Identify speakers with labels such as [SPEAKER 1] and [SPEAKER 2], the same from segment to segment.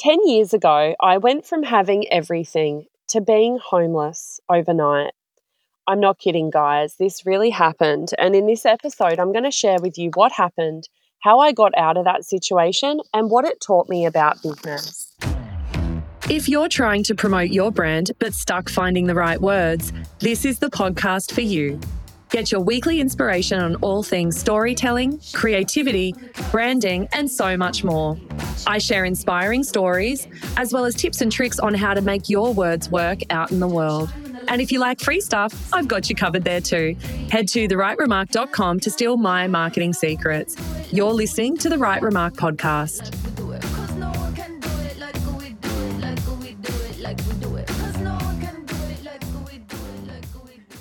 [SPEAKER 1] 10 years ago, I went from having everything to being homeless overnight. I'm not kidding, guys. This really happened. And in this episode, I'm going to share with you what happened, how I got out of that situation, and what it taught me about business.
[SPEAKER 2] If you're trying to promote your brand but stuck finding the right words, this is the podcast for you. Get your weekly inspiration on all things storytelling, creativity, branding, and so much more. I share inspiring stories, as well as tips and tricks on how to make your words work out in the world. And if you like free stuff, I've got you covered there too. Head to therightremark.com to steal my marketing secrets. You're listening to the Right Remark podcast.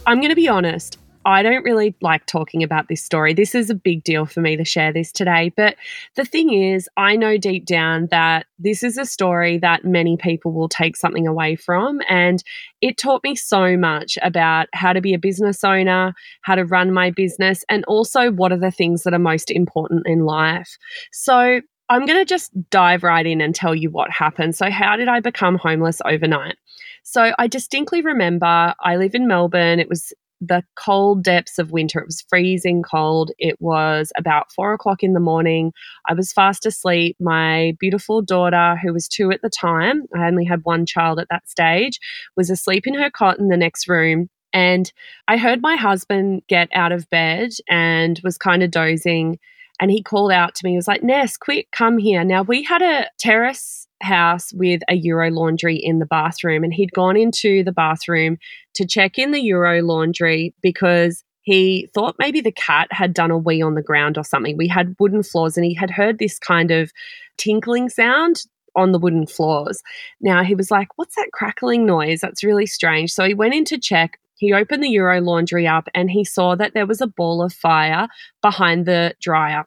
[SPEAKER 1] I'm going to be honest. I don't really like talking about this story. This is a big deal for me to share this today. But the thing is, I know deep down that this is a story that many people will take something away from. And it taught me so much about how to be a business owner, how to run my business, and also what are the things that are most important in life. So I'm going to just dive right in and tell you what happened. So, how did I become homeless overnight? So, I distinctly remember I live in Melbourne. It was the cold depths of winter. It was freezing cold. It was about four o'clock in the morning. I was fast asleep. My beautiful daughter, who was two at the time, I only had one child at that stage, was asleep in her cot in the next room. And I heard my husband get out of bed and was kind of dozing. And he called out to me, he was like, Ness, quick, come here. Now, we had a terrace house with a Euro laundry in the bathroom, and he'd gone into the bathroom to check in the Euro laundry because he thought maybe the cat had done a wee on the ground or something. We had wooden floors, and he had heard this kind of tinkling sound on the wooden floors. Now he was like, What's that crackling noise? That's really strange. So he went in to check. He opened the Euro laundry up and he saw that there was a ball of fire behind the dryer.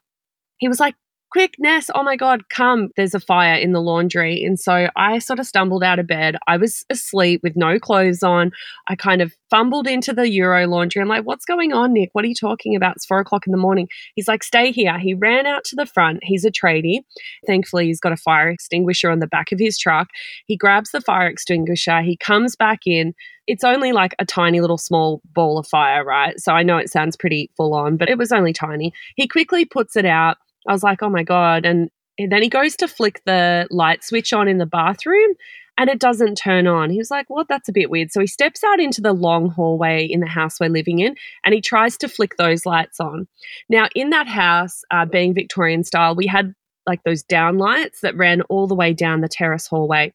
[SPEAKER 1] He was like, quick, Ness, oh my God, come, there's a fire in the laundry. And so I sort of stumbled out of bed. I was asleep with no clothes on. I kind of fumbled into the Euro laundry. I'm like, what's going on, Nick? What are you talking about? It's four o'clock in the morning. He's like, stay here. He ran out to the front. He's a tradie. Thankfully, he's got a fire extinguisher on the back of his truck. He grabs the fire extinguisher. He comes back in. It's only like a tiny little small ball of fire, right? So I know it sounds pretty full on, but it was only tiny. He quickly puts it out I was like, oh my God. And, then he goes to flick the light switch on in the bathroom and it doesn't turn on. He was like, What? That's a bit weird. So he steps out into the long hallway in the house we're living in and he tries to flick those lights on. Now, in that house, uh, being Victorian style, we had like those down lights that ran all the way down the terrace hallway.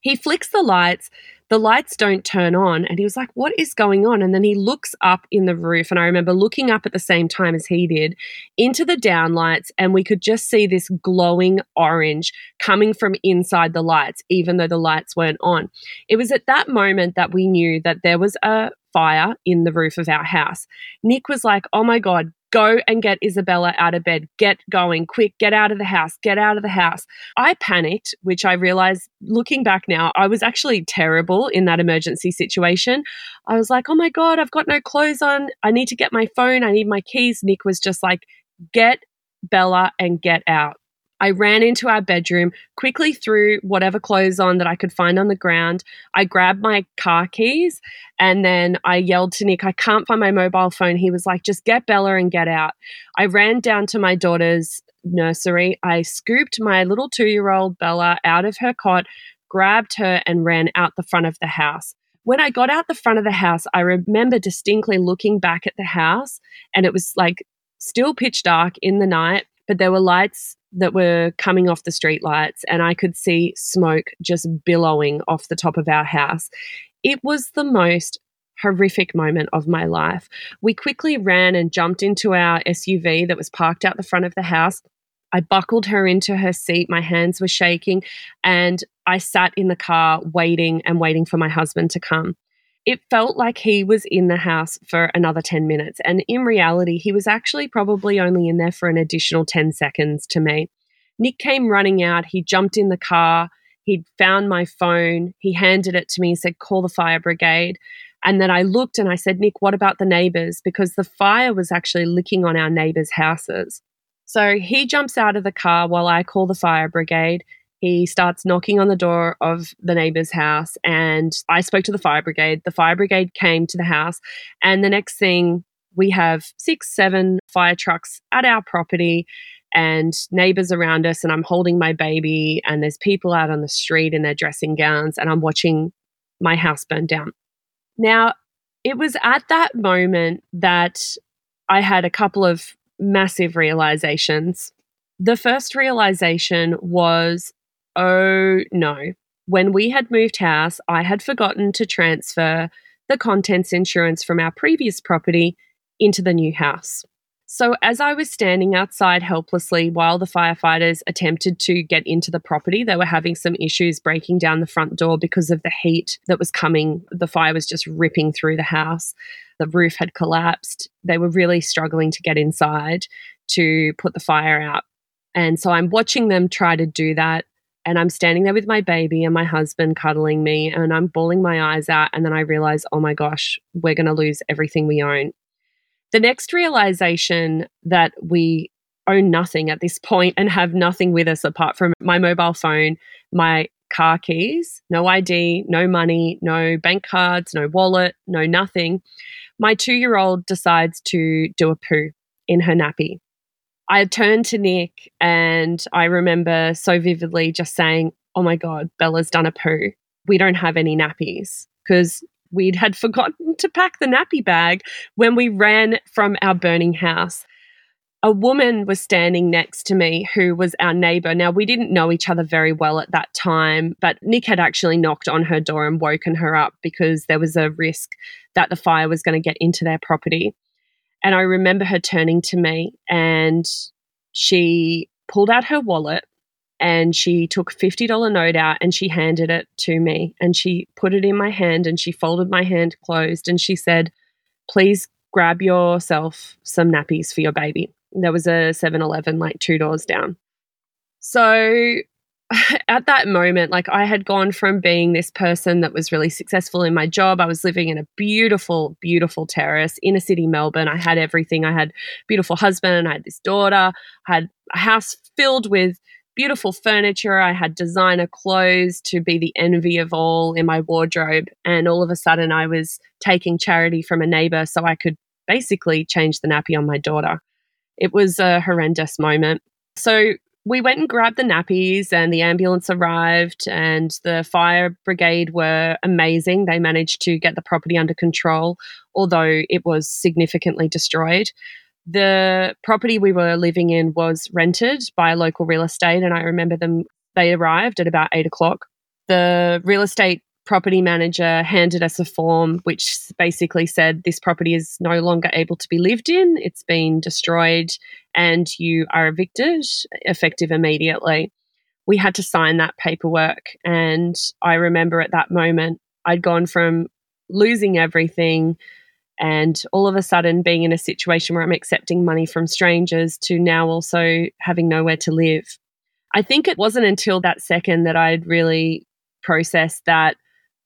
[SPEAKER 1] He flicks the lights the lights don't turn on. And he was like, What is going on? And then he looks up in the roof. And I remember looking up at the same time as he did into the downlights, and we could just see this glowing orange coming from inside the lights, even though the lights weren't on. It was at that moment that we knew that there was a fire in the roof of our house. Nick was like, Oh my God, go and get Isabella out of bed. Get going, quick, get out of the house, get out of the house. I panicked, which I realized looking back now, I was actually terrible in that emergency situation. I was like, oh my God, I've got no clothes on. I need to get my phone. I need my keys. Nick was just like, get Bella and get out. I ran into our bedroom, quickly threw whatever clothes on that I could find on the ground. I grabbed my car keys and then I yelled to Nick, I can't find my mobile phone. He was like, just get Bella and get out. I ran down to my daughter's nursery. I scooped my little two year old Bella out of her cot, grabbed her, and ran out the front of the house. When I got out the front of the house, I remember distinctly looking back at the house and it was like still pitch dark in the night but there were lights that were coming off the street lights and I could see smoke just billowing off the top of our house. It was the most horrific moment of my life. We quickly ran and jumped into our SUV that was parked out the front of the house. I buckled her into her seat. My hands were shaking, and I sat in the car waiting and waiting for my husband to come it felt like he was in the house for another 10 minutes. And in reality, he was actually probably only in there for an additional 10 seconds to me. Nick came running out. He jumped in the car. He'd found my phone. He handed it to me said, Call the fire brigade. And then I looked and I said, Nick, what about the neighbors? Because the fire was actually licking on our neighbors' houses. So he jumps out of the car while I call the fire brigade. He starts knocking on the door of the neighbor's house, and I spoke to the fire brigade. The fire brigade came to the house, and the next thing we have six, seven fire trucks at our property and neighbors around us and I'm holding my baby and there's people out on the street in their dressing gowns and I'm watching my house burn down. Now, it was at that moment that I had a couple of massive realizations. The first realization was oh no. When we had moved house, I had forgotten to transfer the contents insurance from our previous property into the new house. So, as I was standing outside helplessly while the firefighters attempted to get into the property, they were having some issues breaking down the front door because of the heat that was coming. The fire was just ripping through the house. The roof had collapsed. They were really struggling to get inside to put the fire out. And so I'm watching them try to do that. And I'm standing there with my baby and my husband cuddling me, and I'm bawling my eyes out. And then I realize, oh my gosh, we're going to lose everything we own. The next realization that we own nothing at this point and have nothing with us apart from my mobile phone, my car keys, no ID, no money, no bank cards, no wallet, no nothing. My two year old decides to do a poo in her nappy. I turned to Nick and I remember so vividly just saying, Oh my God, Bella's done a poo. We don't have any nappies because we'd had forgotten to pack the nappy bag when we ran from our burning house. A woman was standing next to me who was our neighbor. Now, we didn't know each other very well at that time, but Nick had actually knocked on her door and woken her up because there was a risk that the fire was going to get into their property. And I remember her turning to me and she pulled out her wallet and she took a $50 note out and she handed it to me and she put it in my hand and she folded my hand closed and she said please grab yourself some nappies for your baby. There was a 7-eleven like two doors down. So at that moment like i had gone from being this person that was really successful in my job i was living in a beautiful beautiful terrace inner city melbourne i had everything i had beautiful husband i had this daughter i had a house filled with beautiful furniture. I had designer clothes to be the envy of all in my wardrobe. And all of a sudden, I was taking charity from a neighbor so I could basically change the nappy on my daughter. It was a horrendous moment. So we went and grabbed the nappies, and the ambulance arrived, and the fire brigade were amazing. They managed to get the property under control, although it was significantly destroyed the property we were living in was rented by local real estate, and I remember them. They arrived at about eight o'clock. The real estate property manager handed us a form which basically said this property is no longer able to be lived in, it's been destroyed, and you are evicted effective immediately. We had to sign that paperwork. And I remember at that moment, I'd gone from losing everything and all of a sudden being in a situation where I'm accepting money from strangers to now also having nowhere to live. I think it wasn't until that second that I'd really processed that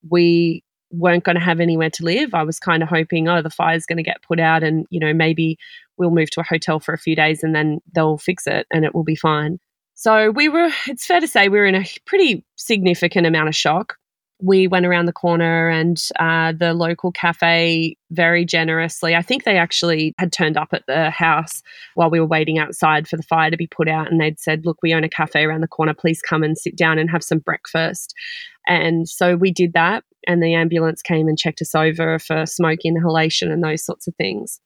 [SPEAKER 1] we weren't going to have anywhere to live. I was kind of hoping, oh, the fire's going to get put out and, you know, maybe we'll move to a hotel for a few days and then they'll fix it and it will be fine. So we were, it's fair to say, we were in a pretty significant amount of shock we went around the corner and uh, the local cafe very generously i think they actually had turned up at the house while we were waiting outside for the fire to be put out and they'd said look we own a cafe around the corner please come and sit down and have some breakfast and so we did that and the ambulance came and checked us over for smoke inhalation and those sorts of things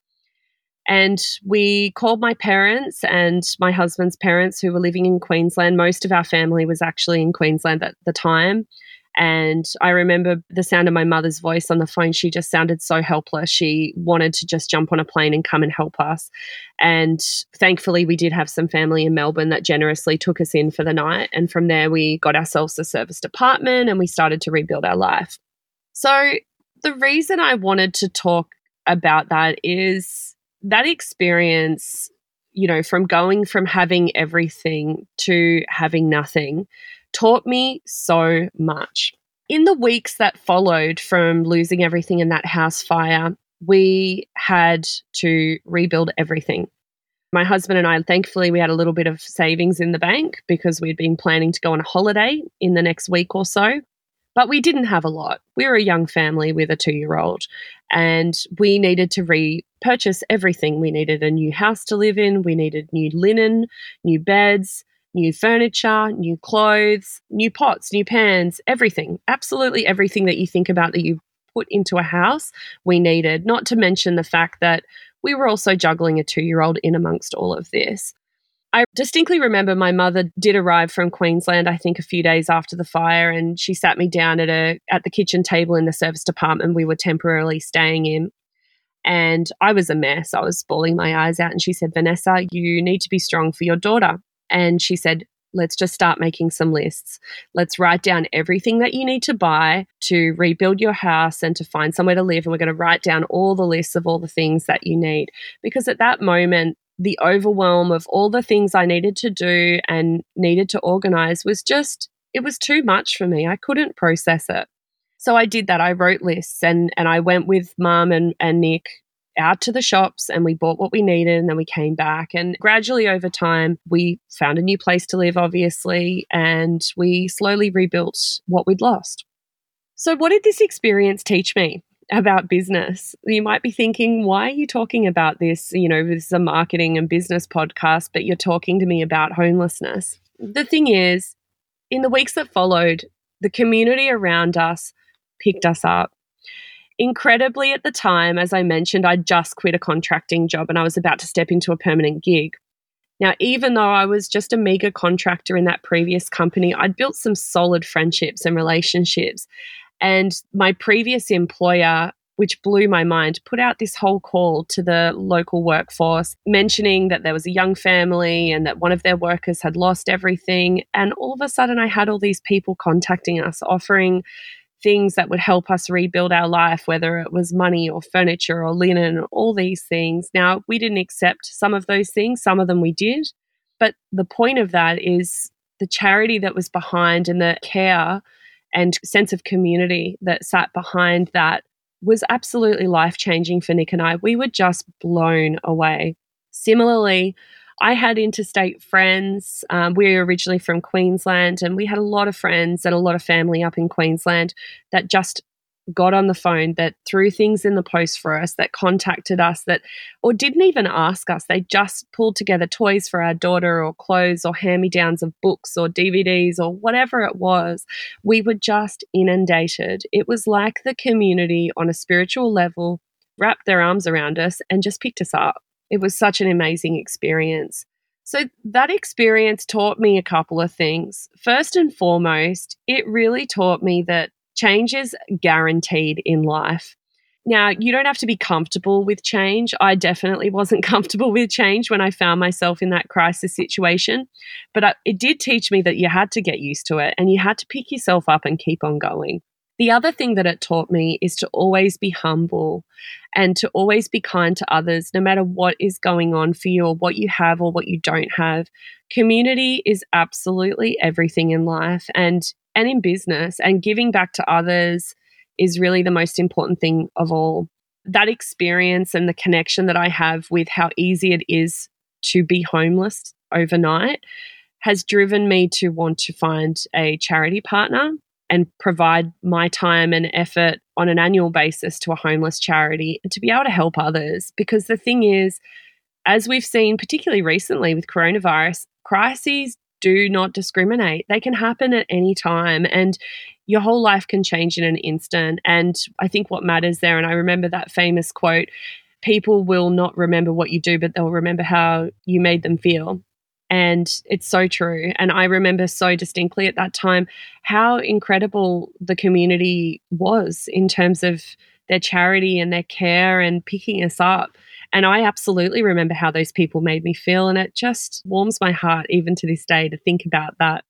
[SPEAKER 1] and we called my parents and my husband's parents who were living in Queensland. Most of our family was actually in Queensland at the time. And I remember the sound of my mother's voice on the phone. She just sounded so helpless. She wanted to just jump on a plane and come and help us. And thankfully, we did have some family in Melbourne that generously took us in for the night. And from there, we got ourselves a serviced apartment and we started to rebuild our life. So, the reason I wanted to talk about that is that experience, you know, from going from having everything to having nothing taught me so much. In the weeks that followed from losing everything in that house fire, we had to rebuild everything. My husband and I, thankfully, we had a little bit of savings in the bank because we'd been planning to go on a holiday in the next week or so. But we didn't have a lot. We were a young family with a two year old, and we needed to repurchase everything. We needed a new house to live in, we needed new linen, new beds, new furniture, new clothes, new pots, new pans, everything. Absolutely everything that you think about that you put into a house, we needed. Not to mention the fact that we were also juggling a two year old in amongst all of this. I distinctly remember my mother did arrive from Queensland, I think a few days after the fire, and she sat me down at a at the kitchen table in the serviced apartment we were temporarily staying in. And I was a mess. I was bawling my eyes out. And she said, Vanessa, you need to be strong for your daughter. And she said, let's just start making some lists. Let's write down everything that you need to buy to rebuild your house and to find somewhere to live. And we're going to write down all the lists of all the things that you need. Because at that moment, the overwhelm of all the things I needed to do and needed to organize was just, it was too much for me. I couldn't process it. So I did that. I wrote lists and, and I went with mum and, and Nick out to the shops and we bought what we needed and then we came back. And gradually over time, we found a new place to live, obviously, and we slowly rebuilt what we'd lost. So, what did this experience teach me? About business. You might be thinking, why are you talking about this? You know, this is a marketing and business podcast, but you're talking to me about homelessness. The thing is, in the weeks that followed, the community around us picked us up Incredibly, at the time, as I mentioned, I'd just quit a contracting job and I was about to step into a permanent gig. Now, even though I was just a meager contractor in that previous company, I'd built some solid friendships and relationships. And my previous employer, which blew my mind, put out this whole call to the local workforce, mentioning that there was a young family and that one of their workers had lost everything. And all of a sudden, I had all these people contacting us, offering things that would help us rebuild our life, whether it was money or furniture or linen, all these things. Now, we didn't accept some of those things, some of them we did. But the point of that is the charity that was behind and the care and sense of community that sat behind that was absolutely life changing for Nick and I. We were just blown away. Similarly, I had interstate friends. Um, we were originally from Queensland, and we had a lot of friends and a lot of family up in Queensland that just got on the phone that threw things in the post for us that contacted us that or didn't even ask us. They just pulled together toys for our daughter or clothes or hand-me-downs of books or DVDs or whatever it was. We were just inundated. It was like the community on a spiritual level wrapped their arms around us and just picked us up it was such an amazing experience. So, that experience taught me a couple of things. First and foremost, it really taught me that change is guaranteed in life. Now, you don't have to be comfortable with change. I definitely wasn't comfortable with change when I found myself in that crisis situation, but it did teach me that you had to get used to it and you had to pick yourself up and keep on going. The other thing that it taught me is to always be humble and to always be kind to others, no matter what is going on for you or what you have or what you don't have. Community is absolutely everything in life and, and in business, and giving back to others is really the most important thing of all. That experience and the connection that I have with how easy it is to be homeless overnight has driven me to want to find a charity partner and provide my time and effort on an annual basis to a homeless charity and to be able to help others. Because the thing is, as we've seen, particularly recently with coronavirus, crises do not discriminate. They can happen at any time, and your whole life can change in an instant. And I think what matters there, and I remember that famous quote people will not remember what you do, but they'll remember how you made them feel. And it's so true. And I remember so distinctly at that time how incredible the community was in terms of their charity and their care and picking us up. And I absolutely remember how those people made me feel. And it just warms my heart, even to this day, to think about that.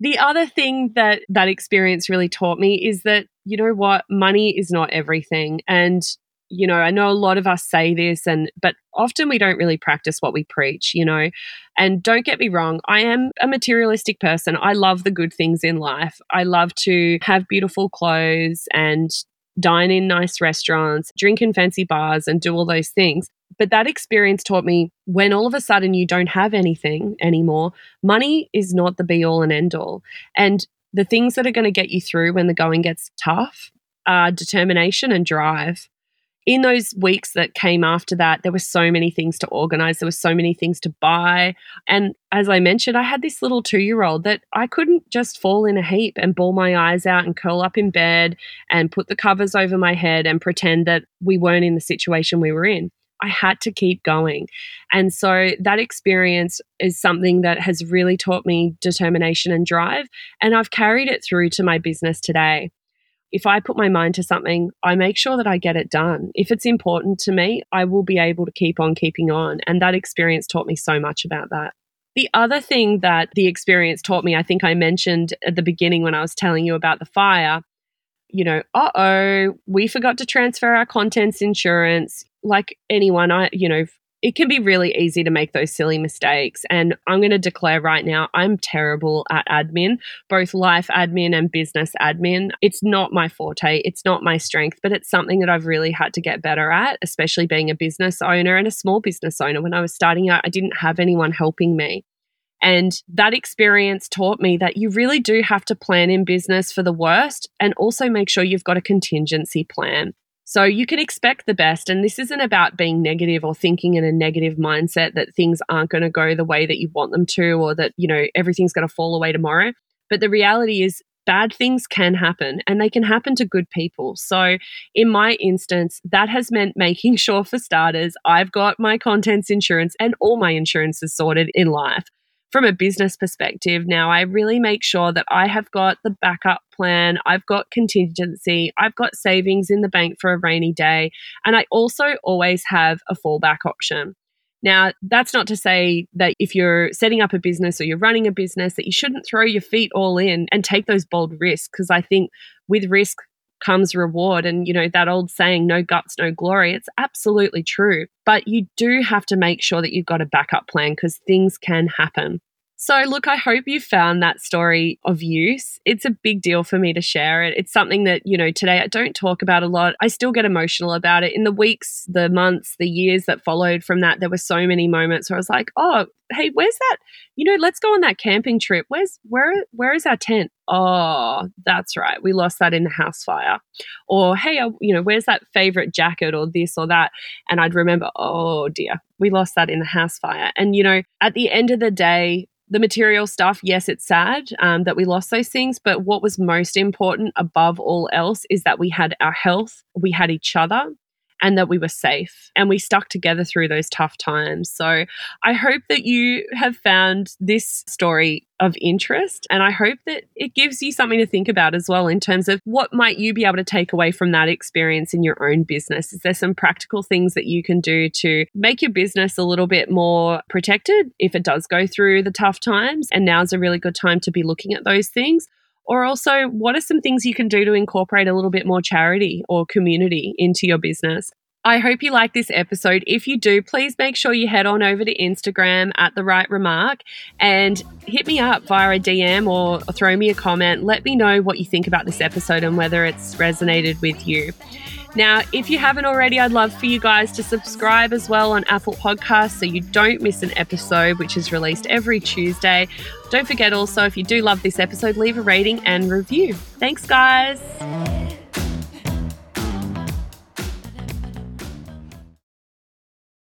[SPEAKER 1] The other thing that that experience really taught me is that, you know what, money is not everything. And you know, I know a lot of us say this and but often we don't really practice what we preach, you know. And don't get me wrong, I am a materialistic person. I love the good things in life. I love to have beautiful clothes and dine in nice restaurants, drink in fancy bars and do all those things. But that experience taught me when all of a sudden you don't have anything anymore, money is not the be all and end all. And the things that are going to get you through when the going gets tough are determination and drive in those weeks that came after that, there were so many things to organize. There were so many things to buy. And as I mentioned, I had this little two year old that I couldn't just fall in a heap and bawl my eyes out and curl up in bed and put the covers over my head and pretend that we weren't in the situation we were in. I had to keep going. And so that experience is something that has really taught me determination and drive. And I've carried it through to my business today if I put my mind to something, I make sure that I get it done. If it's important to me, I will be able to keep on keeping on. And that experience taught me so much about that. The other thing that the experience taught me, I think I mentioned at the beginning when I was telling you about the fire, you know, uh oh, we forgot to transfer our contents insurance. Like anyone, I, you know, it can be really easy to make those silly mistakes. And I'm going to declare right now, I'm terrible at admin, both life admin and business admin. It's not my forte, it's not my strength, but it's something that I've really had to get better at, especially being a business owner and a small business owner. When I was starting out, I didn't have anyone helping me. And that experience taught me that you really do have to plan in business for the worst and also make sure you've got a contingency plan. So you can expect the best. And this isn't about being negative or thinking in a negative mindset that things aren't going to go the way that you want them to or that, you know, everything's going to fall away tomorrow. But the reality is, bad things can happen and they can happen to good people. So, in my instance, that has meant making sure, for starters, I've got my contents insurance and all my insurances sorted in life from a business perspective now, I really make sure that I have got the backup plan, I've got contingency, I've got savings in the bank for a rainy day, and I also always have a fallback option. Now, that's not to say that if you're setting up a business or you're running a business that you shouldn't throw your feet all in and take those bold risks because I think with risk comes reward and you know that old saying no guts no glory it's absolutely true but you do have to make sure that you've got a backup plan because things can happen so, look, I hope you found that story of use. It's a big deal for me to share it. It's something that, you know, today I don't talk about a lot. I still get emotional about it. In the weeks, the months, the years that followed from that, there were so many moments where I was like, oh, hey, where's that? You know, let's go on that camping trip. Where's where where is our tent? Oh, that's right. We lost that in the house fire. Or hey, uh, you know, where's that favorite jacket or this or that? And I'd remember, oh dear, we lost that in the house fire. And you know, at the end of the day, the material stuff, yes, it's sad um, that we lost those things, but what was most important above all else is that we had our health, we had each other, and that we were safe and we stuck together through those tough times. So I hope that you have found this story of interest and I hope that it gives you something to think about as well in terms of what might you be able to take away from that experience in your own business. Is there some practical things that you can do to make your business a little bit more protected if it does go through the tough times? And now's a really good time to be looking at those things. Or also, what are some things you can do to incorporate a little bit more charity or community into your business? I hope you like this episode. If you do, please make sure you head on over to Instagram at the right remark and hit me up via a DM or throw me a comment. Let me know what you think about this episode and whether it's resonated with you. Now, if you haven't already, I'd love for you guys to subscribe as well on Apple Podcasts so you don't miss an episode, which is released every Tuesday. Don't forget also, if you do love this episode, leave a rating and review. Thanks, guys.